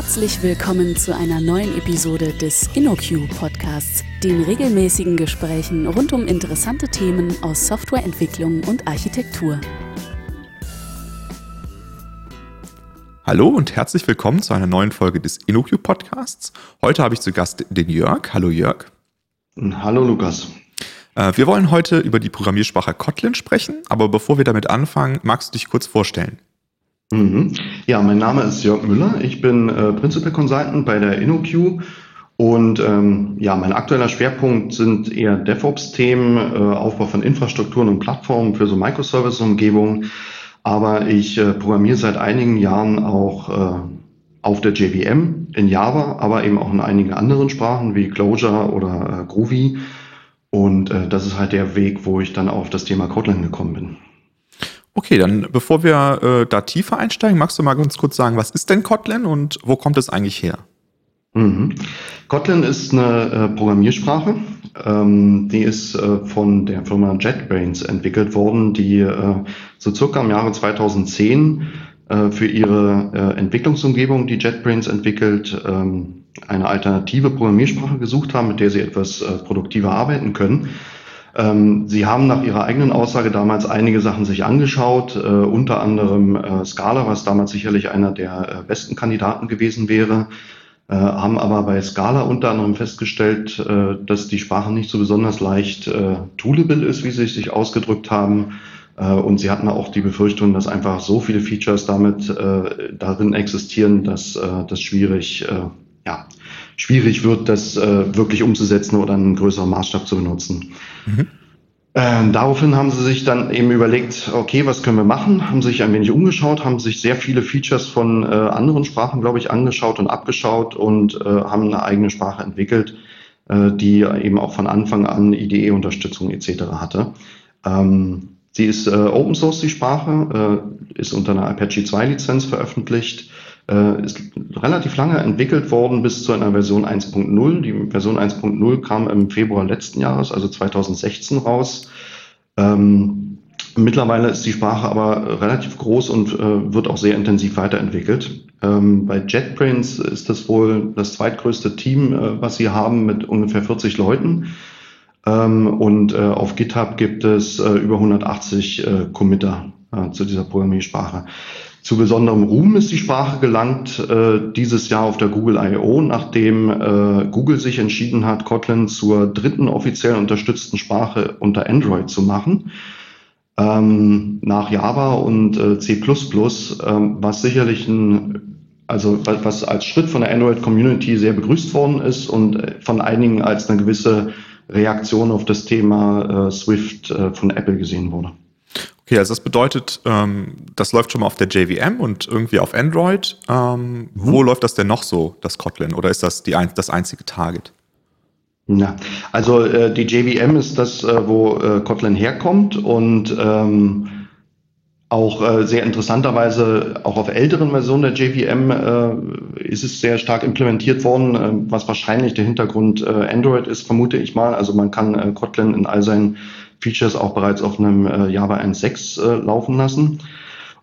Herzlich willkommen zu einer neuen Episode des InnoQ Podcasts, den regelmäßigen Gesprächen rund um interessante Themen aus Softwareentwicklung und Architektur. Hallo und herzlich willkommen zu einer neuen Folge des InnoQ Podcasts. Heute habe ich zu Gast den Jörg. Hallo Jörg. Hallo Lukas. Äh, wir wollen heute über die Programmiersprache Kotlin sprechen, aber bevor wir damit anfangen, magst du dich kurz vorstellen? Mhm. Ja, mein Name ist Jörg Müller. Ich bin äh, Principal Consultant bei der InnoQ und ähm, ja, mein aktueller Schwerpunkt sind eher DevOps-Themen, äh, Aufbau von Infrastrukturen und Plattformen für so Microservice-Umgebungen. Aber ich äh, programmiere seit einigen Jahren auch äh, auf der JVM in Java, aber eben auch in einigen anderen Sprachen wie Clojure oder äh, Groovy. Und äh, das ist halt der Weg, wo ich dann auf das Thema Kotlin gekommen bin. Okay, dann bevor wir äh, da tiefer einsteigen, magst du mal ganz kurz sagen, was ist denn Kotlin und wo kommt es eigentlich her? Mhm. Kotlin ist eine äh, Programmiersprache. Ähm, die ist äh, von der Firma JetBrains entwickelt worden, die äh, so circa im Jahre 2010 äh, für ihre äh, Entwicklungsumgebung, die JetBrains entwickelt, ähm, eine alternative Programmiersprache gesucht haben, mit der sie etwas produktiver arbeiten können. Ähm, Sie haben nach Ihrer eigenen Aussage damals einige Sachen sich angeschaut, äh, unter anderem äh, Scala, was damals sicherlich einer der äh, besten Kandidaten gewesen wäre, haben aber bei Scala unter anderem festgestellt, dass die Sprache nicht so besonders leicht toolable ist, wie Sie sich ausgedrückt haben. Und sie hatten auch die Befürchtung, dass einfach so viele Features damit darin existieren, dass das schwierig, ja, schwierig wird, das wirklich umzusetzen oder einen größeren Maßstab zu benutzen. Mhm. Ähm, daraufhin haben sie sich dann eben überlegt, okay, was können wir machen? Haben sich ein wenig umgeschaut, haben sich sehr viele Features von äh, anderen Sprachen, glaube ich, angeschaut und abgeschaut und äh, haben eine eigene Sprache entwickelt, äh, die eben auch von Anfang an IDE-Unterstützung etc. hatte. Ähm, sie ist äh, Open Source, die Sprache, äh, ist unter einer Apache 2 Lizenz veröffentlicht äh, ist relativ lange entwickelt worden bis zu einer Version 1.0. Die Version 1.0 kam im Februar letzten Jahres, also 2016 raus. Ähm, mittlerweile ist die Sprache aber relativ groß und äh, wird auch sehr intensiv weiterentwickelt. Ähm, bei JetBrains ist das wohl das zweitgrößte Team, äh, was sie haben, mit ungefähr 40 Leuten. Ähm, und äh, auf GitHub gibt es äh, über 180 äh, Committer äh, zu dieser Programmiersprache. Zu besonderem Ruhm ist die Sprache gelangt äh, dieses Jahr auf der Google I.O., nachdem äh, Google sich entschieden hat, Kotlin zur dritten offiziell unterstützten Sprache unter Android zu machen. Ähm, nach Java und äh, C++, ähm, was sicherlich ein, also was als Schritt von der Android-Community sehr begrüßt worden ist und äh, von einigen als eine gewisse Reaktion auf das Thema äh, Swift äh, von Apple gesehen wurde. Okay, also das bedeutet, ähm, das läuft schon mal auf der JVM und irgendwie auf Android. Ähm, mhm. Wo läuft das denn noch so, das Kotlin? Oder ist das die, das einzige Target? Ja, also äh, die JVM ist das, äh, wo äh, Kotlin herkommt und ähm, auch äh, sehr interessanterweise auch auf älteren Versionen der JVM äh, ist es sehr stark implementiert worden, äh, was wahrscheinlich der Hintergrund Android ist, vermute ich mal. Also man kann Kotlin in all seinen Features auch bereits auf einem äh, Java 1.6 äh, laufen lassen.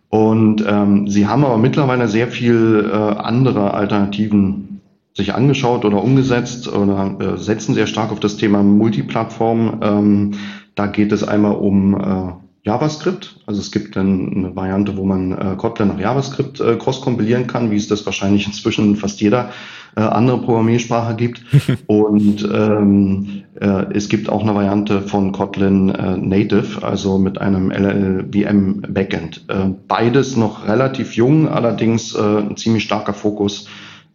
Und ähm, sie haben aber mittlerweile sehr viel äh, andere Alternativen sich angeschaut oder umgesetzt oder äh, setzen sehr stark auf das Thema Multiplattform. Ähm, da geht es einmal um äh, JavaScript. Also es gibt dann eine Variante, wo man äh, Kotlin nach JavaScript äh, cross-kompilieren kann, wie es das wahrscheinlich inzwischen fast jeder äh, andere Programmiersprache gibt. Und ähm, äh, es gibt auch eine Variante von Kotlin äh, Native, also mit einem LLVM Backend. Äh, beides noch relativ jung, allerdings äh, ein ziemlich starker Fokus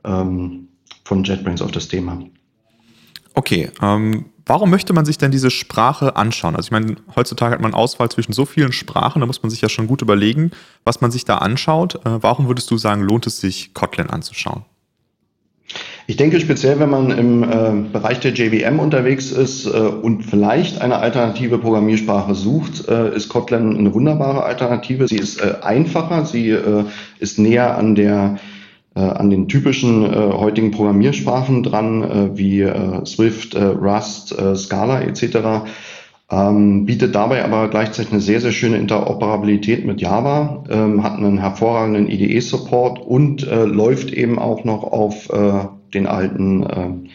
ähm, von JetBrains auf das Thema. Okay, ähm, warum möchte man sich denn diese Sprache anschauen? Also ich meine, heutzutage hat man Auswahl zwischen so vielen Sprachen, da muss man sich ja schon gut überlegen, was man sich da anschaut. Äh, warum würdest du sagen, lohnt es sich, Kotlin anzuschauen? Ich denke speziell, wenn man im äh, Bereich der JVM unterwegs ist äh, und vielleicht eine alternative Programmiersprache sucht, äh, ist Kotlin eine wunderbare Alternative. Sie ist äh, einfacher, sie äh, ist näher an der an den typischen heutigen Programmiersprachen dran, wie Swift, Rust, Scala etc. ähm, bietet dabei aber gleichzeitig eine sehr, sehr schöne Interoperabilität mit Java, ähm, hat einen hervorragenden IDE-Support und äh, läuft eben auch noch auf äh, den alten äh,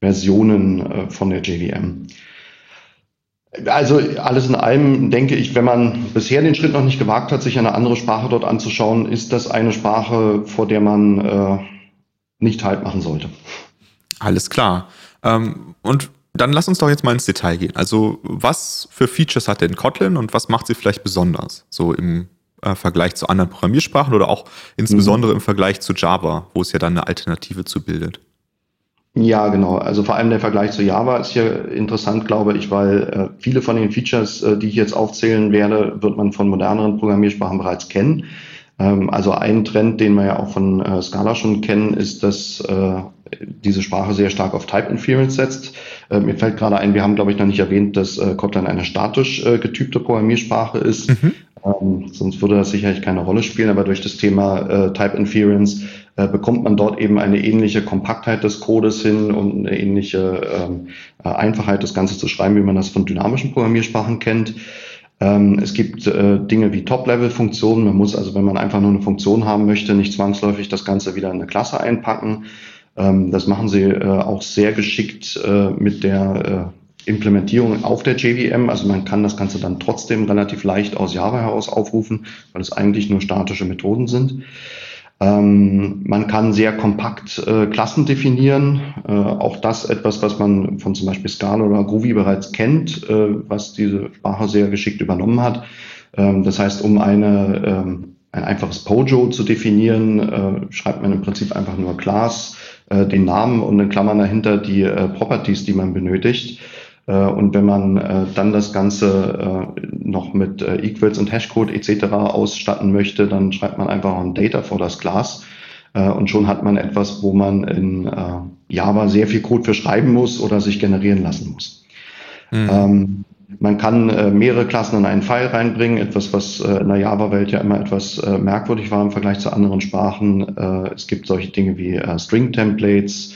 Versionen äh, von der JVM. Also alles in allem denke ich, wenn man bisher den Schritt noch nicht gewagt hat, sich eine andere Sprache dort anzuschauen, ist das eine Sprache, vor der man äh, nicht halt machen sollte. Alles klar. Ähm, und dann lass uns doch jetzt mal ins Detail gehen. Also was für Features hat denn Kotlin und was macht sie vielleicht besonders? So im äh, Vergleich zu anderen Programmiersprachen oder auch insbesondere mhm. im Vergleich zu Java, wo es ja dann eine Alternative zu bildet. Ja, genau. Also vor allem der Vergleich zu Java ist hier interessant, glaube ich, weil äh, viele von den Features, äh, die ich jetzt aufzählen werde, wird man von moderneren Programmiersprachen bereits kennen. Ähm, also ein Trend, den wir ja auch von äh, Scala schon kennen, ist, dass äh, diese Sprache sehr stark auf Type Inference setzt. Äh, mir fällt gerade ein, wir haben, glaube ich, noch nicht erwähnt, dass äh, Kotlin eine statisch getypte Programmiersprache ist. Mhm. Ähm, sonst würde das sicherlich keine Rolle spielen, aber durch das Thema Type Inference äh, bekommt man dort eben eine ähnliche Kompaktheit des Codes hin und eine ähnliche ähm, äh, Einfachheit, das Ganze zu schreiben, wie man das von dynamischen Programmiersprachen kennt. Ähm, es gibt äh, Dinge wie Top-Level-Funktionen. Man muss also, wenn man einfach nur eine Funktion haben möchte, nicht zwangsläufig das Ganze wieder in eine Klasse einpacken. Ähm, das machen sie äh, auch sehr geschickt äh, mit der Implementierung auf der JVM. Also man kann das Ganze dann trotzdem relativ leicht aus Java heraus aufrufen, weil es eigentlich nur statische Methoden sind. Ähm, man kann sehr kompakt äh, Klassen definieren. Äh, auch das etwas, was man von zum Beispiel Scala oder Groovy bereits kennt, äh, was diese Sprache sehr geschickt übernommen hat. Ähm, das heißt, um eine, ähm, ein einfaches Pojo zu definieren, äh, schreibt man im Prinzip einfach nur Class, äh, den Namen und in Klammern dahinter die äh, Properties, die man benötigt. Äh, und wenn man äh, dann das Ganze äh, noch mit Equals und Hashcode etc. ausstatten möchte, dann schreibt man einfach ein Data vor das Class. Und schon hat man etwas, wo man in Java sehr viel Code für schreiben muss oder sich generieren lassen muss. Mhm. Ähm, man kann äh, mehrere Klassen in einen File reinbringen, etwas, was äh, in der Java-Welt ja immer etwas äh, merkwürdig war im Vergleich zu anderen Sprachen. es gibt solche Dinge wie String-Templates,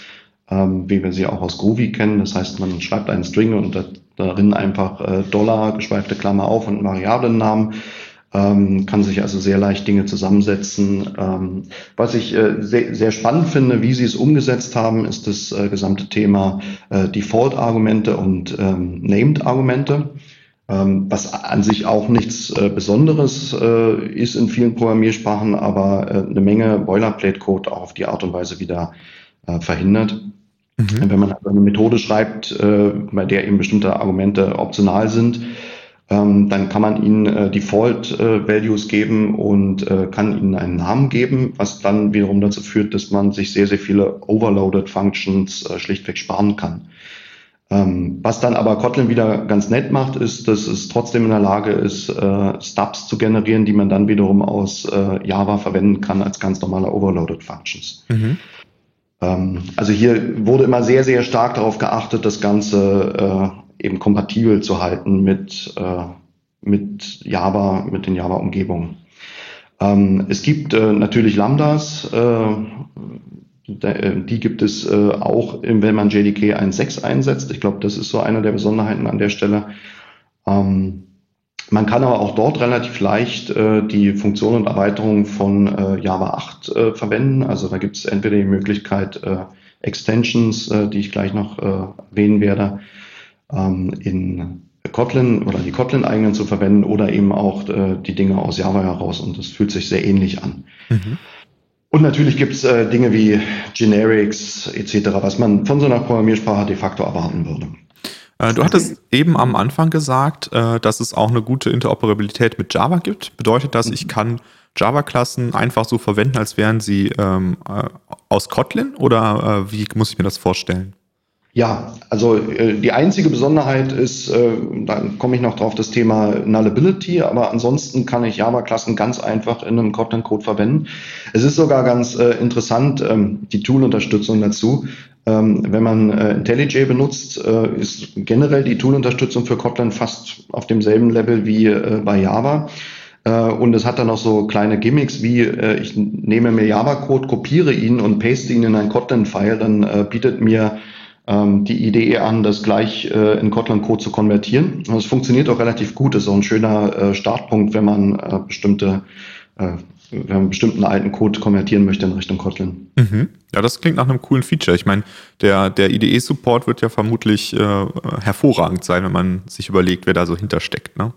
ähm, wie wir sie auch aus Groovy kennen. Das heißt, man schreibt einen String und da, darin einfach äh, Dollar, geschweifte Klammer auf und Variablennamen. Ähm, kann sich also sehr leicht Dinge zusammensetzen. Ähm, was ich äh, sehr, sehr spannend finde, wie Sie es umgesetzt haben, ist das äh, gesamte Thema äh, Default-Argumente und ähm, Named-Argumente, ähm, was an sich auch nichts äh, Besonderes äh, ist in vielen Programmiersprachen, aber äh, eine Menge Boilerplate-Code auch auf die Art und Weise wieder verhindert. Mhm. Wenn man also eine Methode schreibt, äh, bei der eben bestimmte Argumente optional sind, ähm, dann kann man ihnen äh, Default äh, Values geben und äh, kann ihnen einen Namen geben, was dann wiederum dazu führt, dass man sich sehr, sehr viele Overloaded Functions äh, schlichtweg sparen kann. Ähm, was dann aber Kotlin wieder ganz nett macht, ist, dass es trotzdem in der Lage ist, äh, Stubs zu generieren, die man dann wiederum aus Java verwenden kann als ganz normale Overloaded Functions. Mhm. Ähm, also hier wurde immer sehr, sehr stark darauf geachtet, das Ganze äh, eben kompatibel zu halten mit, äh, mit Java, mit den Java-Umgebungen. Ähm, es gibt äh, natürlich Lambdas, äh, äh, die gibt es äh, auch, wenn man JDK 1.6 einsetzt. Ich glaube, das ist so eine der Besonderheiten an der Stelle. Ähm, man kann aber auch dort relativ leicht äh, die Funktionen und Erweiterungen von äh, Java 8 äh, verwenden. Also da gibt es entweder die Möglichkeit, äh, Extensions, äh, die ich gleich noch äh, erwähnen werde, ähm, in Kotlin oder die Kotlin-eigenen zu verwenden oder eben auch äh, die Dinge aus Java heraus. Und das fühlt sich sehr ähnlich an. Mhm. Und natürlich gibt es äh, Dinge wie Generics etc., was man von so einer Programmiersprache de facto erwarten würde. Äh, du hattest eben am Anfang gesagt, äh, dass es auch eine gute Interoperabilität mit Java gibt. Bedeutet das, ich mhm. kann Java-Klassen einfach so verwenden, als wären sie ähm, äh, aus Kotlin oder wie muss ich mir das vorstellen? Ja, also äh, die einzige Besonderheit ist, äh, da komme ich noch drauf, das Thema Nullability, aber ansonsten kann ich Java-Klassen ganz einfach in einem Kotlin-Code verwenden. Es ist sogar ganz äh, interessant, ähm, die Tool-Unterstützung dazu. Ähm, wenn man äh, IntelliJ benutzt, äh, ist generell die Tool-Unterstützung für Kotlin fast auf demselben Level wie äh, bei Java. Und es hat dann noch so kleine Gimmicks wie, ich nehme mir Java-Code, kopiere ihn und paste ihn in ein Kotlin-File, dann bietet mir ähm, die Idee an, das gleich in Kotlin-Code zu konvertieren. Und es funktioniert auch relativ gut. Das ist auch ein schöner Startpunkt, wenn man bestimmte wenn man einen bestimmten alten Code konvertieren möchte in Richtung Kotlin. Mhm. Ja, das klingt nach einem coolen Feature. Ich meine, der, der IDE-Support wird ja vermutlich äh, hervorragend sein, wenn man sich überlegt, wer da so hintersteckt. Ne?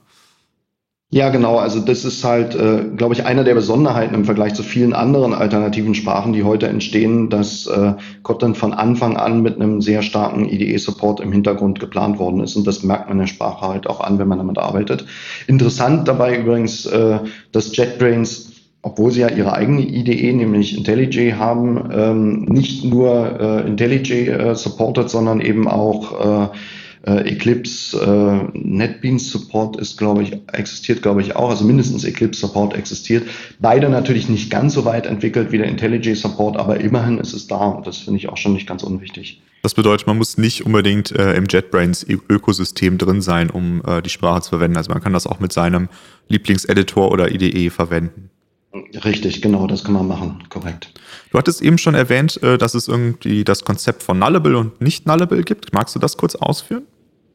Ja, genau. Also das ist halt, äh, glaube ich, einer der Besonderheiten im Vergleich zu vielen anderen alternativen Sprachen, die heute entstehen, dass äh, Kotlin von Anfang an mit einem sehr starken IDE-Support im Hintergrund geplant worden ist. Und das merkt man der Sprache halt auch an, wenn man damit arbeitet. Interessant dabei übrigens, äh, dass JetBrains obwohl sie ja ihre eigene IDE, nämlich IntelliJ, haben, ähm, nicht nur äh, IntelliJ äh, supportet, sondern eben auch äh, äh, Eclipse, äh, NetBeans Support ist, glaube ich, existiert, glaube ich, auch. Also mindestens Eclipse Support existiert. Beide natürlich nicht ganz so weit entwickelt wie der IntelliJ Support, aber immerhin ist es da. Und das finde ich auch schon nicht ganz unwichtig. Das bedeutet, man muss nicht unbedingt äh, im JetBrains Ökosystem drin sein, um äh, die Sprache zu verwenden. Also man kann das auch mit seinem Lieblingseditor oder IDE verwenden. Richtig, genau, das kann man machen, korrekt. Du hattest eben schon erwähnt, äh, dass es irgendwie das Konzept von Nullable und nicht Nullable gibt. Magst du das kurz ausführen?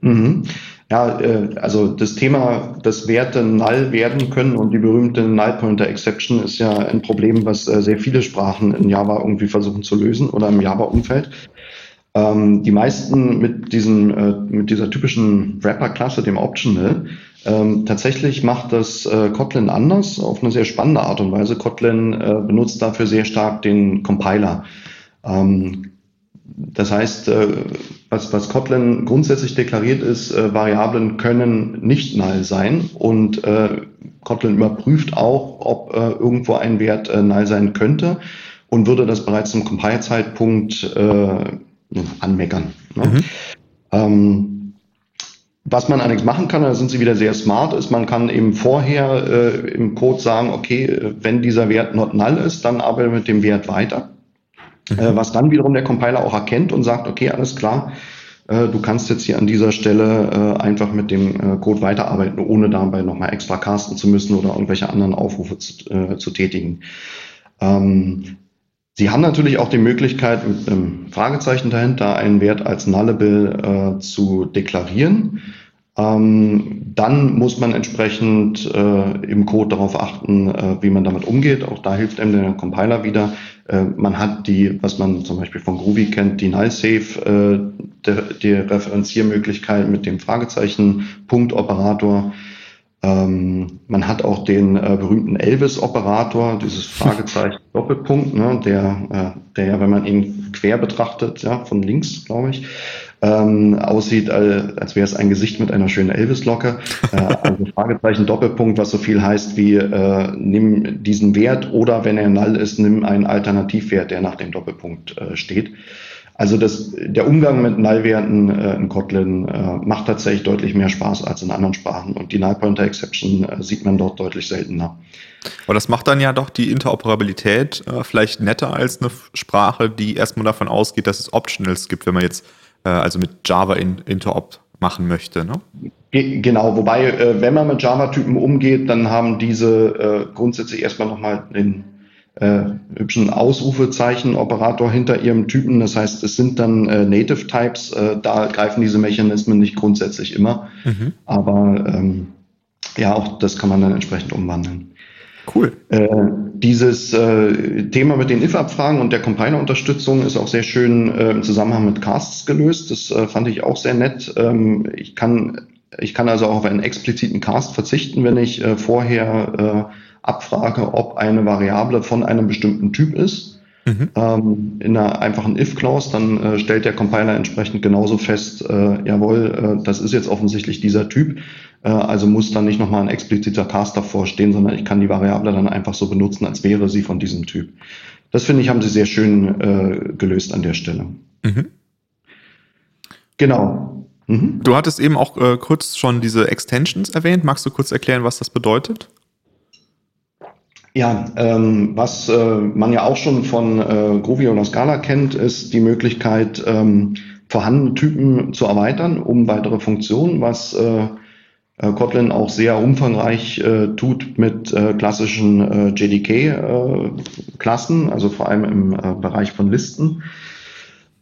Mhm. Ja, äh, also das Thema, dass Werte null werden können und die berühmte Null Pointer Exception ist ja ein Problem, was äh, sehr viele Sprachen in Java irgendwie versuchen zu lösen oder im Java-Umfeld. Ähm, die meisten mit diesem, mit dieser typischen Wrapper-Klasse, dem Optional, ähm, tatsächlich macht das äh, Kotlin anders, auf eine sehr spannende Art und Weise. Kotlin äh, benutzt dafür sehr stark den Compiler. Ähm, das heißt, äh, was, was Kotlin grundsätzlich deklariert ist, äh, Variablen können nicht null sein und äh, Kotlin überprüft auch, ob äh, irgendwo ein Wert null sein könnte und würde das bereits zum Compile-Zeitpunkt anmeckern. Ne? Mhm. Ähm, was man allerdings machen kann, da sind sie wieder sehr smart, ist, man kann eben vorher äh, im Code sagen, okay, wenn dieser Wert not null ist, dann arbeite mit dem Wert weiter. Mhm. Äh, was dann wiederum der Compiler auch erkennt und sagt, okay, alles klar, äh, du kannst jetzt hier an dieser Stelle äh, einfach mit dem äh, Code weiterarbeiten, ohne dabei nochmal extra casten zu müssen oder irgendwelche anderen Aufrufe zu, äh, zu tätigen. Ähm, Sie haben natürlich auch die Möglichkeit, mit einem Fragezeichen dahinter einen Wert als Nullable äh, zu deklarieren. Ähm, dann muss man entsprechend äh, im Code darauf achten, äh, wie man damit umgeht. Auch da hilft einem der Compiler wieder. Äh, man hat die, was man zum Beispiel von Groovy kennt, die Null-Safe, äh, die, Referenziermöglichkeit mit dem Fragezeichen, Punkt-Operator. Ähm, man hat auch den äh, berühmten Elvis-Operator, dieses Fragezeichen Doppelpunkt, ne, der, äh, der ja, wenn man ihn quer betrachtet, ja, von links, glaube ich, ähm, aussieht, äh, als wäre es ein Gesicht mit einer schönen Elvis-Locke. Äh, also Fragezeichen Doppelpunkt, was so viel heißt wie äh, nimm diesen Wert oder wenn er null ist, nimm einen Alternativwert, der nach dem Doppelpunkt äh, steht. Also das, der Umgang mit Nullwerten äh, in Kotlin äh, macht tatsächlich deutlich mehr Spaß als in anderen Sprachen und die Null Pointer Exception äh, sieht man dort deutlich seltener. Aber das macht dann ja doch die Interoperabilität äh, vielleicht netter als eine Sprache, die erstmal davon ausgeht, dass es Optionals gibt, wenn man jetzt äh, also mit Java in Interop machen möchte. Ne? Genau, wobei, äh, wenn man mit Java-Typen umgeht, dann haben diese grundsätzlich erstmal nochmal den äh, hübschen Ausrufezeichen-Operator hinter ihrem Typen. Das heißt, es sind dann äh, Native Types. Äh, da greifen diese Mechanismen nicht grundsätzlich immer. Mhm. Aber ähm, ja, auch das kann man dann entsprechend umwandeln. Cool. Äh, dieses äh, Thema mit den if-Abfragen und der Compiler-Unterstützung ist auch sehr schön äh, im Zusammenhang mit Casts gelöst. Das äh, fand ich auch sehr nett. Ähm, ich, kann, ich kann also auch auf einen expliziten Cast verzichten, wenn ich äh, vorher äh, abfrage, ob eine Variable von einem bestimmten Typ ist. Mhm. Ähm, in einer einfachen if-Clause, dann äh, stellt der Compiler entsprechend genauso fest, äh, jawohl, äh, das ist jetzt offensichtlich dieser Typ, äh, also muss dann nicht nochmal ein expliziter Cast davor stehen, sondern ich kann die Variable dann einfach so benutzen, als wäre sie von diesem Typ. Das finde ich, haben sie sehr schön äh, gelöst an der Stelle. Mhm. Genau. Mhm. Du hattest eben auch äh, kurz schon diese Extensions erwähnt. Magst du kurz erklären, was das bedeutet? Ja, ähm, was äh, man ja auch schon von äh, Groovy oder Scala kennt, ist die Möglichkeit, ähm, vorhandene Typen zu erweitern um weitere Funktionen, was äh, äh Kotlin auch sehr umfangreich äh, tut mit äh, klassischen äh, JDK-Klassen, äh, also vor allem im äh, Bereich von Listen.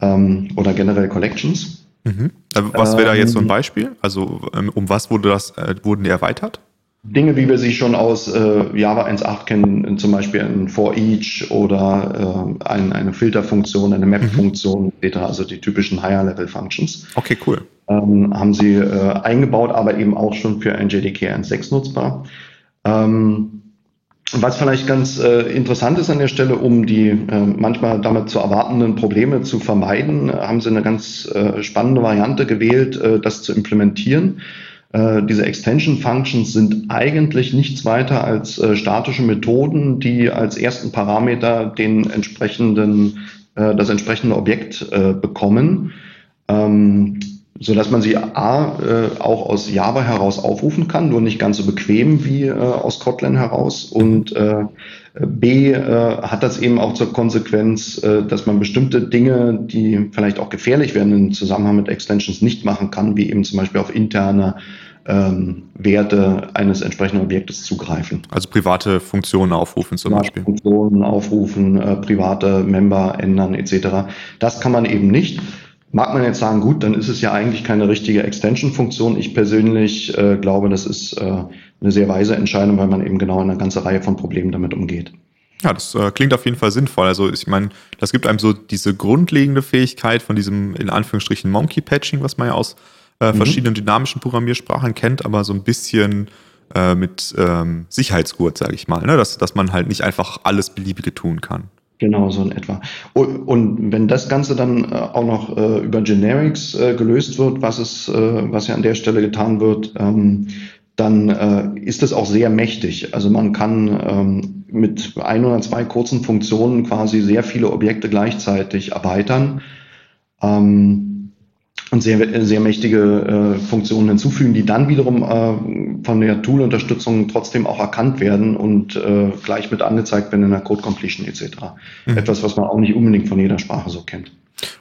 ähm, oder generell Collections. Mhm. Was wäre da jetzt so ein ähm, Beispiel? Also ähm, um was wurde das, wurden die erweitert? Dinge, wie wir sie schon aus äh, Java 1.8 kennen, zum Beispiel ein For Each oder äh, ein, eine Filterfunktion, eine Map-Funktion, mhm. also die typischen Higher-Level-Functions. Okay, cool. Ähm, haben sie äh, eingebaut, aber eben auch schon für ein JDK 1.6 nutzbar. Ähm, was vielleicht ganz äh, interessant ist an der Stelle, um die äh, manchmal damit zu erwartenden Probleme zu vermeiden, haben sie eine ganz äh, spannende Variante gewählt, äh, das zu implementieren. Äh, diese Extension Functions sind eigentlich nichts weiter als äh, statische Methoden, die als ersten Parameter den entsprechenden, äh, das entsprechende Objekt bekommen. Ähm, so dass man sie A auch aus Java heraus aufrufen kann, nur nicht ganz so bequem wie aus Kotlin heraus. Und B hat das eben auch zur Konsequenz, dass man bestimmte Dinge, die vielleicht auch gefährlich werden im Zusammenhang mit Extensions, nicht machen kann, wie eben zum Beispiel auf interne ähm, Werte eines entsprechenden Objektes zugreifen. Also private Funktionen aufrufen zum private Beispiel. Funktionen aufrufen, äh, private Member ändern etc. Das kann man eben nicht. Mag man jetzt sagen, gut, dann ist es ja eigentlich keine richtige Extension-Funktion. Ich persönlich äh, glaube, das ist äh, eine sehr weise Entscheidung, weil man eben genau eine ganze Reihe von Problemen damit umgeht. Ja, das äh, klingt auf jeden Fall sinnvoll. Also ich meine, das gibt einem so diese grundlegende Fähigkeit von diesem in Anführungsstrichen Monkey Patching, was man ja aus äh, mhm. verschiedenen dynamischen Programmiersprachen kennt, aber so ein bisschen äh, mit ähm, Sicherheitsgurt, sage ich mal, ne? dass, dass man halt nicht einfach alles Beliebige tun kann. Genau, so in etwa. Und wenn das Ganze dann äh, auch noch äh, über Generics äh, gelöst wird, was es, äh, was ja an der Stelle getan wird, ähm, dann äh, ist es auch sehr mächtig. Also man kann ähm, mit ein oder zwei kurzen Funktionen quasi sehr viele Objekte gleichzeitig erweitern. Ähm, und sehr, sehr mächtige äh, Funktionen hinzufügen, die dann wiederum äh, von der Tool-Unterstützung trotzdem auch erkannt werden und äh, gleich mit angezeigt werden in der Code Completion etc. Mhm. Etwas, was man auch nicht unbedingt von jeder Sprache so kennt.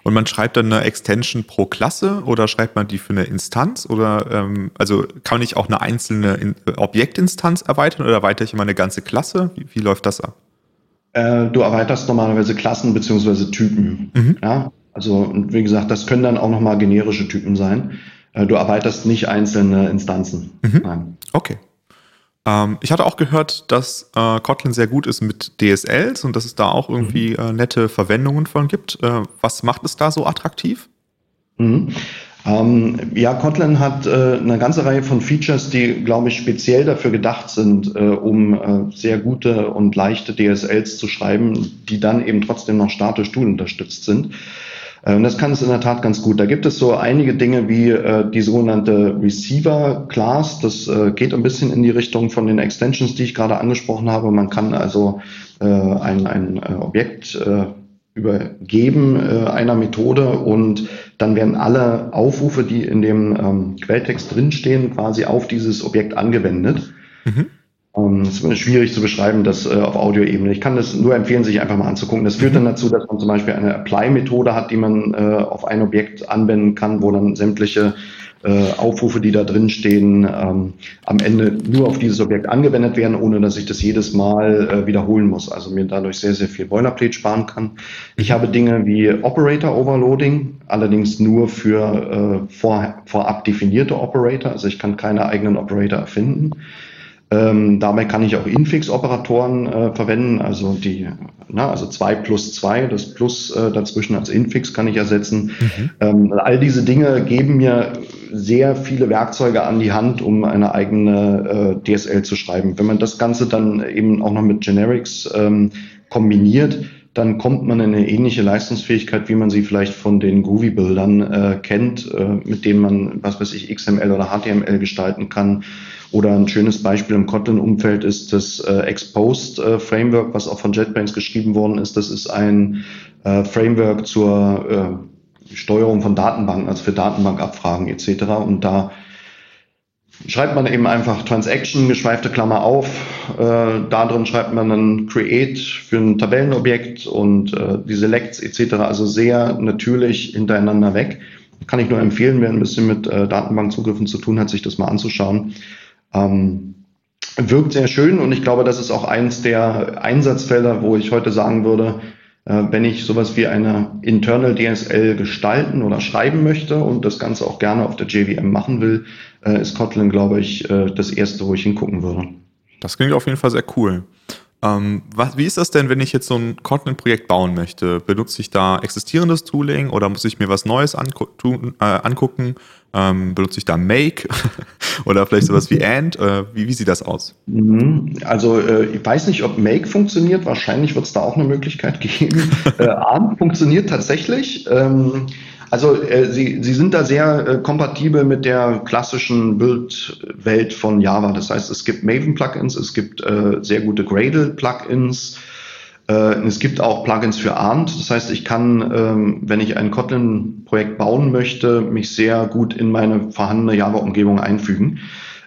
Und man schreibt dann eine Extension pro Klasse oder schreibt man die für eine Instanz oder ähm, also kann ich auch eine einzelne In Objektinstanz erweitern oder erweitere ich immer eine ganze Klasse? Wie, wie läuft das ab? Äh, du erweiterst normalerweise Klassen beziehungsweise Typen. Mhm. Ja? Also, und wie gesagt, das können dann auch nochmal generische Typen sein. Äh, du erweiterst nicht einzelne Instanzen. Mhm. Nein. Okay. Ähm, ich hatte auch gehört, dass äh, Kotlin sehr gut ist mit DSLs und dass es da auch irgendwie mhm. äh, nette Verwendungen von gibt. Äh, was macht es da so attraktiv? Mhm. Ähm, ja, Kotlin hat äh, eine ganze Reihe von Features, die, glaube ich, speziell dafür gedacht sind, äh, um sehr gute und leichte DSLs zu schreiben, die dann eben trotzdem noch statisch tool unterstützt sind. Und das kann es in der Tat ganz gut. Da gibt es so einige Dinge wie äh, die sogenannte Receiver Class. Das äh, geht ein bisschen in die Richtung von den Extensions, die ich gerade angesprochen habe. Man kann also äh, ein, ein äh, Objekt äh, übergeben äh, einer Methode und dann werden alle Aufrufe, die in dem ähm, Quelltext drinstehen, quasi auf dieses Objekt angewendet. Mhm. Ähm, es ist schwierig zu beschreiben, das äh, auf Audioebene. Ich kann das nur empfehlen, sich einfach mal anzugucken. Das führt dann dazu, dass man zum Beispiel eine Apply-Methode hat, die man äh, auf ein Objekt anwenden kann, wo dann sämtliche äh, Aufrufe, die da drin stehen, ähm, am Ende nur auf dieses Objekt angewendet werden, ohne dass ich das jedes Mal wiederholen muss. Also mir dadurch sehr, sehr viel Boilerplate sparen kann. Ich habe Dinge wie Operator Overloading, allerdings nur für vor, vorab definierte Operator. Also ich kann keine eigenen Operator erfinden. Ähm, dabei kann ich auch Infix-Operatoren äh, verwenden, also die, na, also zwei plus zwei, das Plus äh, dazwischen als Infix kann ich ersetzen. Mhm. Ähm, all diese Dinge geben mir sehr viele Werkzeuge an die Hand, um eine eigene äh, DSL zu schreiben. Wenn man das Ganze dann eben auch noch mit Generics ähm, kombiniert, dann kommt man in eine ähnliche Leistungsfähigkeit, wie man sie vielleicht von den Groovy-Bildern äh, kennt, äh, mit denen man, was weiß ich, XML oder HTML gestalten kann. Oder ein schönes Beispiel im Kotlin-Umfeld ist das äh, Exposed äh, Framework, was auch von JetBrains geschrieben worden ist. Das ist ein äh, Framework zur äh, Steuerung von Datenbanken, also für Datenbankabfragen etc. Und da schreibt man eben einfach Transaction, geschweifte Klammer auf. Äh, da drin schreibt man dann Create für ein Tabellenobjekt und äh, die Selects etc. Also sehr natürlich hintereinander weg. Kann ich nur empfehlen, wer ein bisschen mit äh, Datenbankzugriffen zu tun hat, sich das mal anzuschauen. Ähm, wirkt sehr schön und ich glaube, das ist auch eins der Einsatzfelder, wo ich heute sagen würde, Äh, wenn ich sowas wie eine Internal DSL gestalten oder schreiben möchte und das Ganze auch gerne auf der JVM machen will, äh, ist Kotlin, glaube ich, äh, das erste, wo ich hingucken würde. Das klingt auf jeden Fall sehr cool. Ähm, was, wie ist das denn, wenn ich jetzt so ein Kotlin-Projekt bauen möchte? Benutze ich da existierendes Tooling oder muss ich mir was Neues angu tun, äh, angucken? Ähm, benutze ich da Make oder vielleicht sowas wie And? Äh, wie, wie, sieht das aus? Mhm. Also äh, ich weiß nicht, ob Make funktioniert. Wahrscheinlich wird es da auch eine Möglichkeit geben. äh, ARM funktioniert tatsächlich. Ähm, also äh, sie, sie sind da sehr äh, kompatibel mit der klassischen Bildwelt von Java. Das heißt, es gibt Maven-Plugins, es gibt äh, sehr gute Gradle-Plugins, äh, es gibt auch Plugins für Arndt. Das heißt, ich kann, ähm, wenn ich ein Kotlin-Projekt bauen möchte, mich sehr gut in meine vorhandene Java-Umgebung einfügen.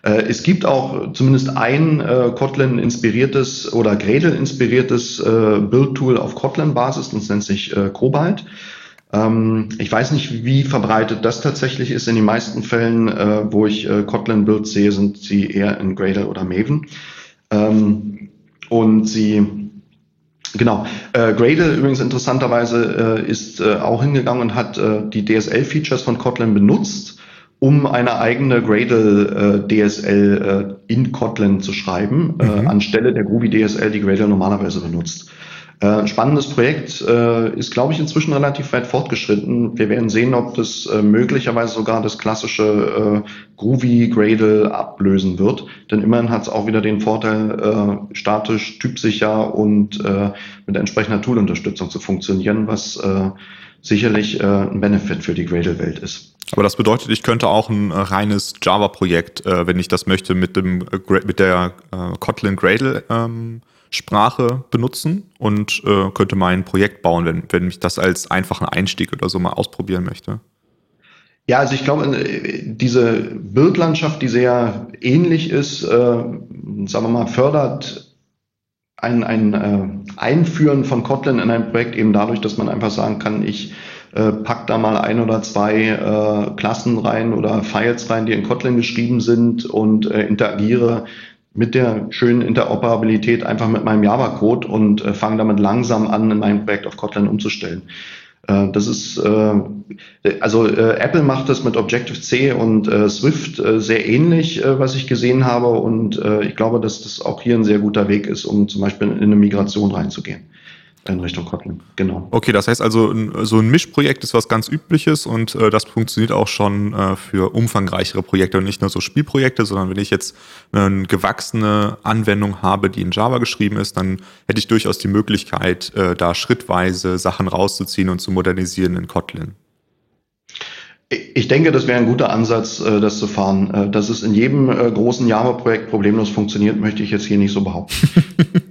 Äh, es gibt auch zumindest ein äh, Kotlin-inspiriertes oder Gradle-inspiriertes äh, Build-Tool auf Kotlin-Basis, das nennt sich äh, Cobalt. Ähm, ich weiß nicht, wie verbreitet das tatsächlich ist. In den meisten Fällen, äh, wo ich äh, Kotlin-Builds sehe, sind sie eher in Gradle oder Maven. Ähm, und sie Genau. Äh, Gradle übrigens interessanterweise äh, ist äh, auch hingegangen und hat äh, die DSL-Features von Kotlin benutzt, um eine eigene Gradle äh, DSL äh, in Kotlin zu schreiben, mhm. anstelle der Groovy DSL, die Gradle normalerweise benutzt. Äh, spannendes Projekt, äh, ist, glaube ich, inzwischen relativ weit fortgeschritten. Wir werden sehen, ob das äh, möglicherweise sogar das klassische äh, Groovy Gradle ablösen wird. Denn immerhin hat es auch wieder den Vorteil, äh, statisch, typsicher und äh, mit entsprechender Toolunterstützung zu funktionieren, was sicherlich ein Benefit für die Gradle-Welt ist. Aber das bedeutet, ich könnte auch ein reines Java-Projekt, wenn ich das möchte, mit dem mit der Kotlin Gradle ähm, Sprache benutzen und äh, könnte mein Projekt bauen, wenn, wenn ich das als einfachen Einstieg oder so mal ausprobieren möchte. Ja, also ich glaube, äh, diese Bildlandschaft, die sehr ähnlich ist, äh, sagen wir mal, fördert ein, ein äh, Einführen von Kotlin in ein Projekt eben dadurch, dass man einfach sagen kann, ich äh, pack da mal ein oder zwei äh, Klassen rein oder Files rein, die in Kotlin geschrieben sind und äh, interagiere mit der schönen Interoperabilität einfach mit meinem Java-Code und äh, fange damit langsam an, in meinem Projekt auf Kotlin umzustellen. Äh, das ist, äh, also äh, Apple macht das mit Objective-C und äh, Swift äh, sehr ähnlich, was ich gesehen habe. Und ich glaube, dass das auch hier ein sehr guter Weg ist, um zum Beispiel in eine Migration reinzugehen in Richtung Kotlin, genau. Okay, das heißt also, so ein Mischprojekt ist was ganz Übliches und äh, das funktioniert auch schon äh, für umfangreichere Projekte und nicht nur so Spielprojekte, sondern wenn ich jetzt eine gewachsene Anwendung habe, die in Java geschrieben ist, dann hätte ich durchaus die Möglichkeit, äh, da schrittweise Sachen rauszuziehen und zu modernisieren in Kotlin. Ich denke, das wäre ein guter Ansatz, äh, das zu fahren. Äh, dass es in jedem äh, großen Java-Projekt problemlos funktioniert, möchte ich jetzt hier nicht so behaupten.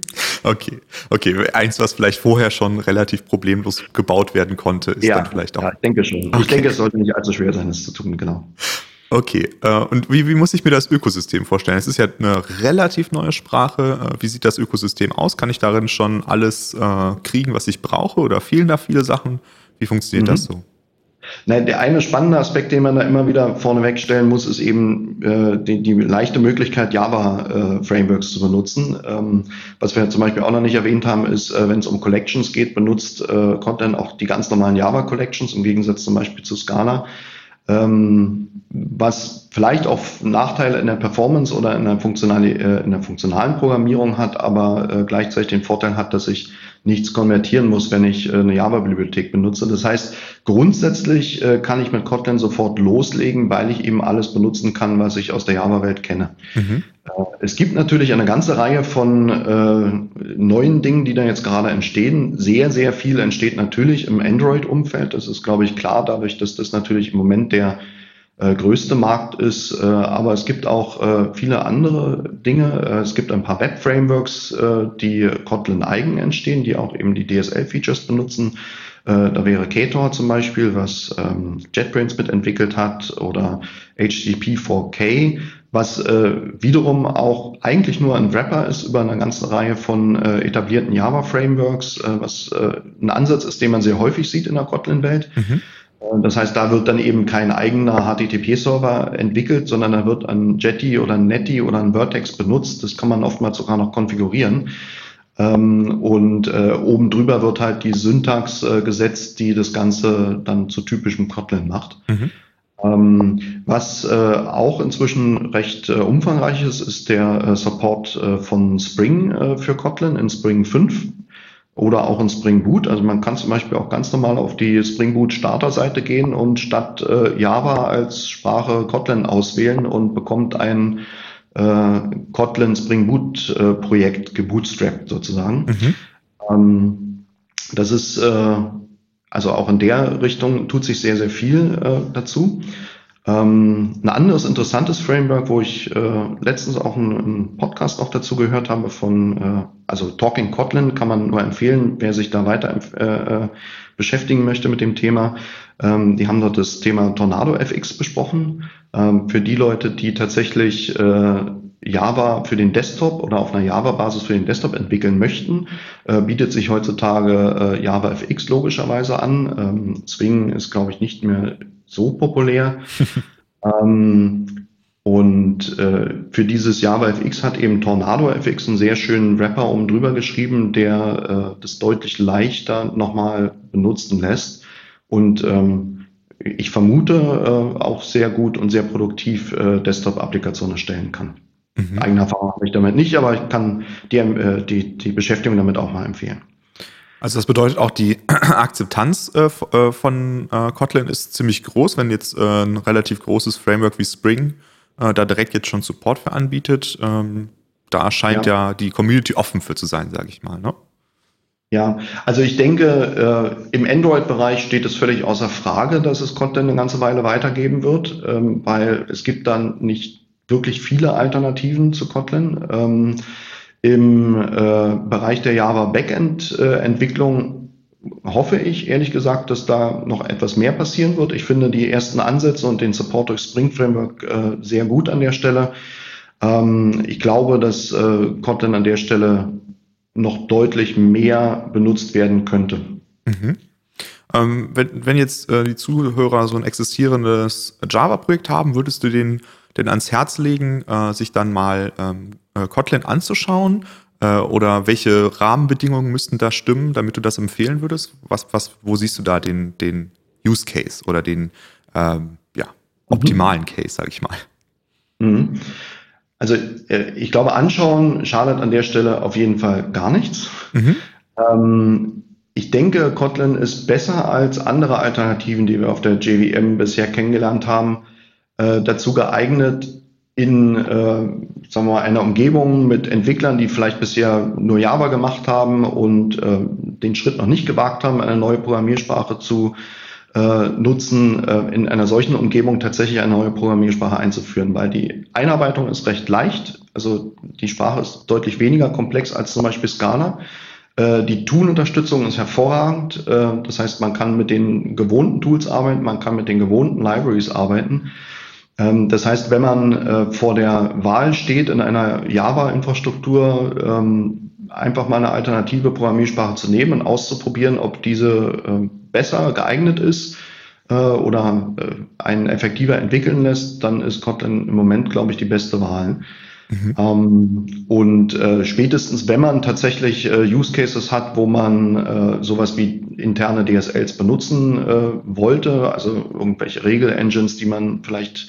okay, okay. Eins, was vielleicht vorher schon relativ problemlos gebaut werden konnte, ist ja, dann vielleicht auch. Ja, ich denke schon. Okay. Ich denke, es sollte nicht allzu schwer sein, das zu tun, genau. Okay, und wie, wie muss ich mir das Ökosystem vorstellen? Es ist ja eine relativ neue Sprache. Wie sieht das Ökosystem aus? Kann ich darin schon alles kriegen, was ich brauche oder fehlen da viele Sachen? Wie funktioniert mhm. das so? Na, der eine spannende Aspekt, den man da immer wieder vorneweg stellen muss, ist eben äh, die, die leichte Möglichkeit, Java-Frameworks äh, zu benutzen. Ähm, was wir zum Beispiel auch noch nicht erwähnt haben, ist, äh, wenn es um Collections geht, benutzt äh, Content auch die ganz normalen Java-Collections im Gegensatz zum Beispiel zu Scala. Ähm, was vielleicht auch Nachteile in der Performance oder in der, funktionale, äh, in der funktionalen Programmierung hat, aber äh, gleichzeitig den Vorteil hat, dass ich nichts konvertieren muss, wenn ich äh, eine Java-Bibliothek benutze. Das heißt, grundsätzlich äh, kann ich mit Kotlin sofort loslegen, weil ich eben alles benutzen kann, was ich aus der Java-Welt kenne. Mhm. Äh, es gibt natürlich eine ganze Reihe von äh, neuen Dingen, die da jetzt gerade entstehen. Sehr, sehr viel entsteht natürlich im Android-Umfeld. Das ist, glaube ich, klar, dadurch, dass das natürlich im Moment der äh, größte Markt ist. Äh, aber es gibt auch äh, viele andere Dinge. Äh, es gibt ein paar Web-Frameworks, äh, die Kotlin eigen entstehen, die auch eben die DSL-Features benutzen. Äh, da wäre Ktor zum Beispiel, was ähm, JetBrains mitentwickelt hat, oder HTTP4K, was äh, wiederum auch eigentlich nur ein Wrapper ist über eine ganze Reihe von äh, etablierten Java-Frameworks, äh, was äh, ein Ansatz ist, den man sehr häufig sieht in der Kotlin-Welt. Mhm. Das heißt, da wird dann eben kein eigener HTTP-Server entwickelt, sondern da wird ein Jetty oder ein Netty oder ein Vertex benutzt. Das kann man oftmals sogar noch konfigurieren. Ähm, und äh, oben drüber wird halt die Syntax äh, gesetzt, die das Ganze dann zu typischem Kotlin macht. Mhm. Ähm, was äh, auch inzwischen recht äh, umfangreich ist, ist der äh, Support äh, von Spring äh, für Kotlin in Spring 5 oder auch in Spring Boot. Also man kann zum Beispiel auch ganz normal auf die Spring Boot Starter-Seite gehen und statt äh, Java als Sprache Kotlin auswählen und bekommt ein Kotlin Spring Boot Projekt gebootstrapped sozusagen. Mhm. Ähm, das ist also auch in der Richtung tut sich sehr, sehr viel äh, dazu. Ähm, ein anderes interessantes Framework, wo ich äh, letztens auch einen, einen, Podcast noch dazu gehört habe von, äh, also Talking Kotlin kann man nur empfehlen, wer sich da weiter äh, äh, beschäftigen möchte mit dem Thema. Ähm, die haben dort das Thema Tornado FX besprochen. Ähm, für die Leute, die tatsächlich äh, Java für den Desktop oder auf einer Java-Basis für den Desktop entwickeln möchten, äh, bietet sich heutzutage äh, Java FX logischerweise an. Ähm, Swing ist, glaube ich, nicht mehr so populär. ähm, und äh, für dieses Java FX hat eben Tornado FX einen sehr schönen Wrapper oben drüber geschrieben, der äh, das deutlich leichter nochmal benutzen lässt. Und ähm, ich vermute äh, auch sehr gut und sehr produktiv äh, Desktop-Applikationen erstellen kann. Mhm. Eigene Erfahrung habe ich damit nicht, aber ich kann die, äh, die, die Beschäftigung damit auch mal empfehlen. Also das bedeutet auch, die Akzeptanz äh, äh, von äh, Kotlin ist ziemlich groß, wenn jetzt äh, ein relativ großes Framework wie Spring äh, da direkt jetzt schon Support für anbietet. Ähm, da scheint ja. ja. die Community offen für zu sein, sage ich mal. Ne? Ja, also ich denke, äh, im Android-Bereich steht es völlig außer Frage, dass es Kotlin eine ganze Weile weitergeben wird, ähm, weil es gibt dann nicht wirklich viele Alternativen zu Kotlin. Ähm, Im äh, Bereich der Java Backend-Entwicklung äh, hoffe ich ehrlich gesagt, dass da noch etwas mehr passieren wird. Ich finde die ersten Ansätze und den Support durch Spring Framework äh, sehr gut an der Stelle. Ähm, ich glaube, dass äh, Kotlin an der Stelle noch deutlich mehr benutzt werden könnte. Mhm. Ähm, wenn, wenn jetzt äh, die Zuhörer so ein existierendes Java-Projekt haben, würdest du den denn ans Herz legen, äh, sich dann mal ähm, äh, Kotlin anzuschauen? Äh, oder welche Rahmenbedingungen müssten da stimmen, damit du das empfehlen würdest? Was, was, wo siehst du da den, den Use Case oder den ähm, ja, optimalen mhm. Case, sage ich mal? Mhm. Also äh, ich glaube, anschauen schadet an der Stelle auf jeden Fall gar nichts. Mhm. Ähm, ich denke, Kotlin ist besser als andere Alternativen, die wir auf der JVM bisher kennengelernt haben, äh, dazu geeignet, in äh, sagen wir mal, einer Umgebung mit Entwicklern, die vielleicht bisher nur Java gemacht haben und äh, den Schritt noch nicht gewagt haben, eine neue Programmiersprache zu äh, nutzen, äh, in einer solchen Umgebung tatsächlich eine neue Programmiersprache einzuführen, weil die Einarbeitung ist recht leicht. Also die Sprache ist deutlich weniger komplex als zum Beispiel Scala. Äh, die Tool-Unterstützung ist hervorragend. Äh, das heißt, man kann mit den gewohnten Tools arbeiten, man kann mit den gewohnten Libraries arbeiten. Ähm, das heißt, wenn man äh, vor der Wahl steht, in einer Java-Infrastruktur ähm, einfach mal eine alternative Programmiersprache zu nehmen und auszuprobieren, ob diese ähm, besser geeignet ist äh, oder äh, einen effektiver entwickeln lässt, dann ist Kotlin im Moment, glaube ich, die beste Wahl. Mhm. Ähm, und äh, spätestens, wenn man tatsächlich äh, Use Cases hat, wo man äh, sowas wie interne DSLs benutzen wollte, also irgendwelche Regel-Engines, die man vielleicht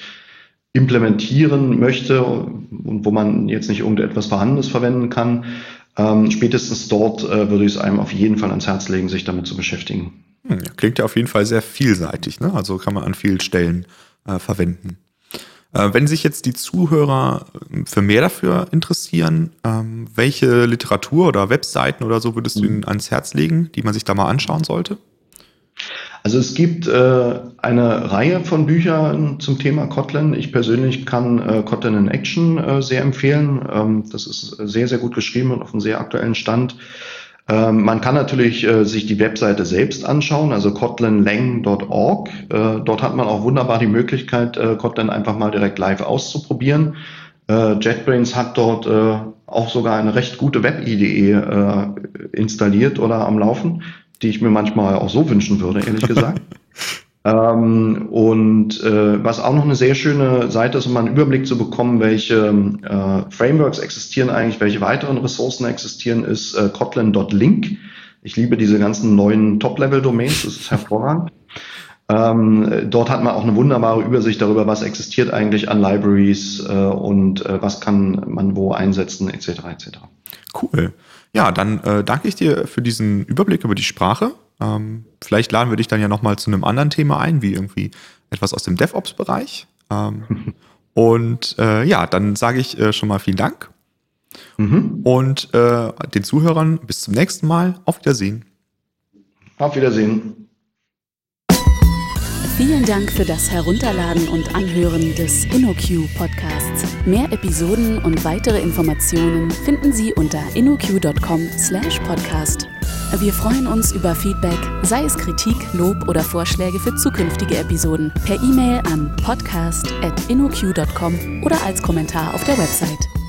implementieren möchte und wo man jetzt nicht irgendetwas Vorhandenes verwenden kann, ähm, spätestens dort äh, würde ich es einem auf jeden Fall ans Herz legen, sich damit zu beschäftigen. Hm, klingt ja auf jeden Fall sehr vielseitig, ne? also kann man an vielen Stellen äh, verwenden. Äh, wenn sich jetzt die Zuhörer ähm, für mehr dafür interessieren, ähm, welche Literatur oder Webseiten oder so würdest du ihnen ans Herz legen, die man sich da mal anschauen sollte? Also es gibt äh, eine Reihe von Büchern zum Thema Kotlin. Ich persönlich kann äh, Kotlin in Action äh, sehr empfehlen. Ähm, das ist sehr, sehr gut geschrieben und auf einem sehr aktuellen Stand. Ähm, man kann natürlich äh, sich die Webseite selbst anschauen, also kotlinlang.org. Äh, dort hat man auch wunderbar die Möglichkeit, äh, Kotlin einfach mal direkt live auszuprobieren. Äh, JetBrains hat dort äh, auch sogar eine recht gute Web-IDE äh, installiert oder am Laufen die ich mir manchmal auch so wünschen würde, ehrlich gesagt. Ähm, und äh, was auch noch eine sehr schöne Seite ist, um mal einen Überblick zu bekommen, welche äh, Frameworks existieren eigentlich, welche weiteren Ressourcen existieren, ist äh, Kotlin.link. Ich liebe diese ganzen neuen Top-Level-Domains, das ist hervorragend. Ähm, dort hat man auch eine wunderbare Übersicht darüber, was existiert eigentlich an Libraries äh, und äh, was kann man wo einsetzen, etc. etc. Cool. Ja, dann äh, danke ich dir für diesen Überblick über die Sprache. Ähm, vielleicht laden wir dich dann ja nochmal zu einem anderen Thema ein, wie irgendwie etwas aus dem DevOps-Bereich. Ähm, und äh, ja, dann sage ich äh, schon mal vielen Dank. Mhm. Und äh, den Zuhörern bis zum nächsten Mal. Auf Wiedersehen. Auf Wiedersehen. Vielen Dank für das Herunterladen und Anhören des InnoQ Podcasts. Mehr Episoden und weitere Informationen finden Sie unter innoq.com/podcast. Wir freuen uns über Feedback, sei es Kritik, Lob oder Vorschläge für zukünftige Episoden, per E-Mail an podcast.innoq.com oder als Kommentar auf der Website.